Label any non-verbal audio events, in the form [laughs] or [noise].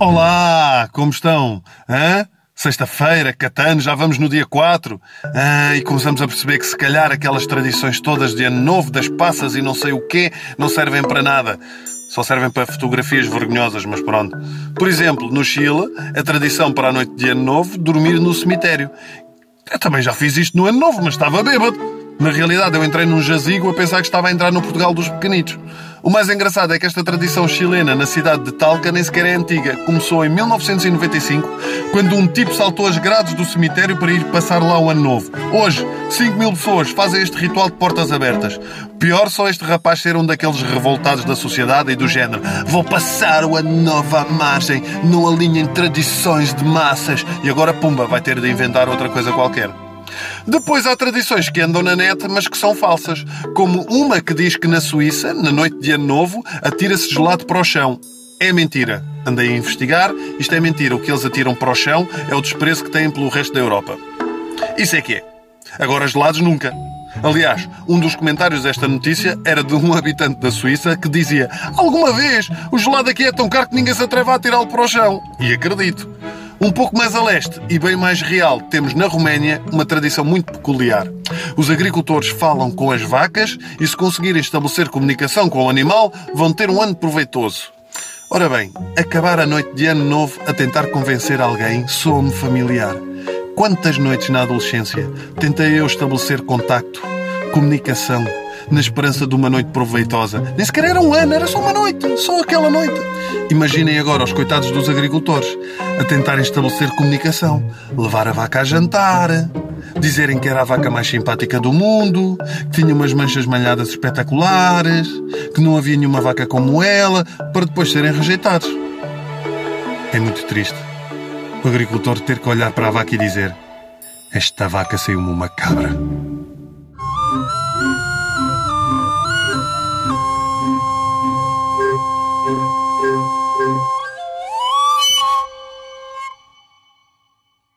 Olá, como estão? Hã? Sexta-feira, Catano, já vamos no dia 4. Ah, e começamos a perceber que se calhar aquelas tradições todas de ano novo, das passas e não sei o quê, não servem para nada. Só servem para fotografias vergonhosas, mas pronto. Por exemplo, no Chile, a tradição para a noite de ano novo, dormir no cemitério. Eu também já fiz isto no ano novo, mas estava bêbado. Na realidade, eu entrei num jazigo a pensar que estava a entrar no Portugal dos pequenitos. O mais engraçado é que esta tradição chilena na cidade de Talca nem sequer é antiga. Começou em 1995, quando um tipo saltou as grades do cemitério para ir passar lá o ano novo. Hoje, 5 mil pessoas fazem este ritual de portas abertas. Pior só este rapaz ser um daqueles revoltados da sociedade e do género. Vou passar o ano novo à margem, não alinhem tradições de massas. E agora, pumba, vai ter de inventar outra coisa qualquer. Depois há tradições que andam na net, mas que são falsas. Como uma que diz que na Suíça, na noite de Ano Novo, atira-se gelado para o chão. É mentira. Andei a investigar, isto é mentira. O que eles atiram para o chão é o desprezo que têm pelo resto da Europa. Isso é que é. Agora gelados nunca. Aliás, um dos comentários desta notícia era de um [laughs] habitante da Suíça que dizia Alguma vez o gelado aqui é tão caro que ninguém se atreve a tirá-lo para o chão. E acredito. Um pouco mais a leste e bem mais real, temos na Roménia uma tradição muito peculiar. Os agricultores falam com as vacas e, se conseguirem estabelecer comunicação com o animal, vão ter um ano proveitoso. Ora bem, acabar a noite de ano novo a tentar convencer alguém soa-me familiar. Quantas noites na adolescência tentei eu estabelecer contacto, comunicação, na esperança de uma noite proveitosa. Nem sequer era um ano, era só uma noite, só aquela noite. Imaginem agora os coitados dos agricultores a tentarem estabelecer comunicação, levar a vaca a jantar, dizerem que era a vaca mais simpática do mundo, que tinha umas manchas malhadas espetaculares, que não havia nenhuma vaca como ela, para depois serem rejeitados. É muito triste o agricultor ter que olhar para a vaca e dizer: Esta vaca saiu-me uma cabra.